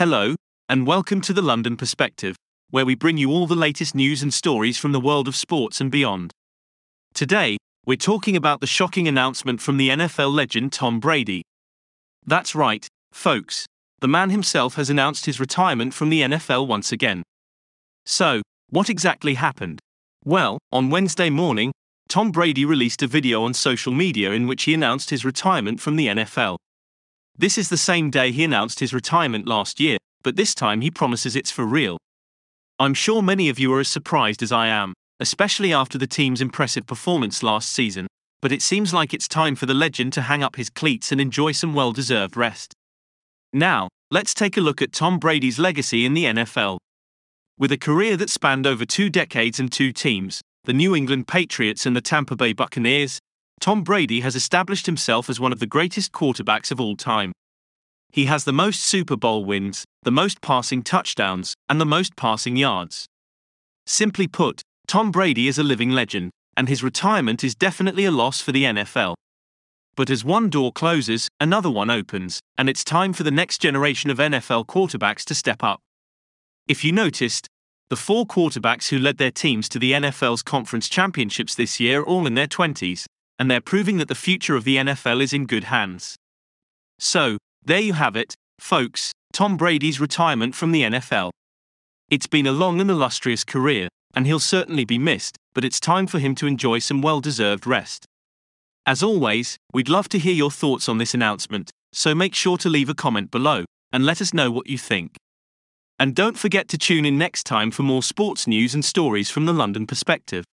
Hello, and welcome to the London Perspective, where we bring you all the latest news and stories from the world of sports and beyond. Today, we're talking about the shocking announcement from the NFL legend Tom Brady. That's right, folks, the man himself has announced his retirement from the NFL once again. So, what exactly happened? Well, on Wednesday morning, Tom Brady released a video on social media in which he announced his retirement from the NFL. This is the same day he announced his retirement last year, but this time he promises it's for real. I'm sure many of you are as surprised as I am, especially after the team's impressive performance last season, but it seems like it's time for the legend to hang up his cleats and enjoy some well deserved rest. Now, let's take a look at Tom Brady's legacy in the NFL. With a career that spanned over two decades and two teams, the New England Patriots and the Tampa Bay Buccaneers, Tom Brady has established himself as one of the greatest quarterbacks of all time. He has the most Super Bowl wins, the most passing touchdowns, and the most passing yards. Simply put, Tom Brady is a living legend, and his retirement is definitely a loss for the NFL. But as one door closes, another one opens, and it's time for the next generation of NFL quarterbacks to step up. If you noticed, the four quarterbacks who led their teams to the NFL's conference championships this year are all in their 20s, and they're proving that the future of the NFL is in good hands. So, there you have it, folks Tom Brady's retirement from the NFL. It's been a long and illustrious career, and he'll certainly be missed, but it's time for him to enjoy some well deserved rest. As always, we'd love to hear your thoughts on this announcement, so make sure to leave a comment below and let us know what you think. And don't forget to tune in next time for more sports news and stories from the London perspective.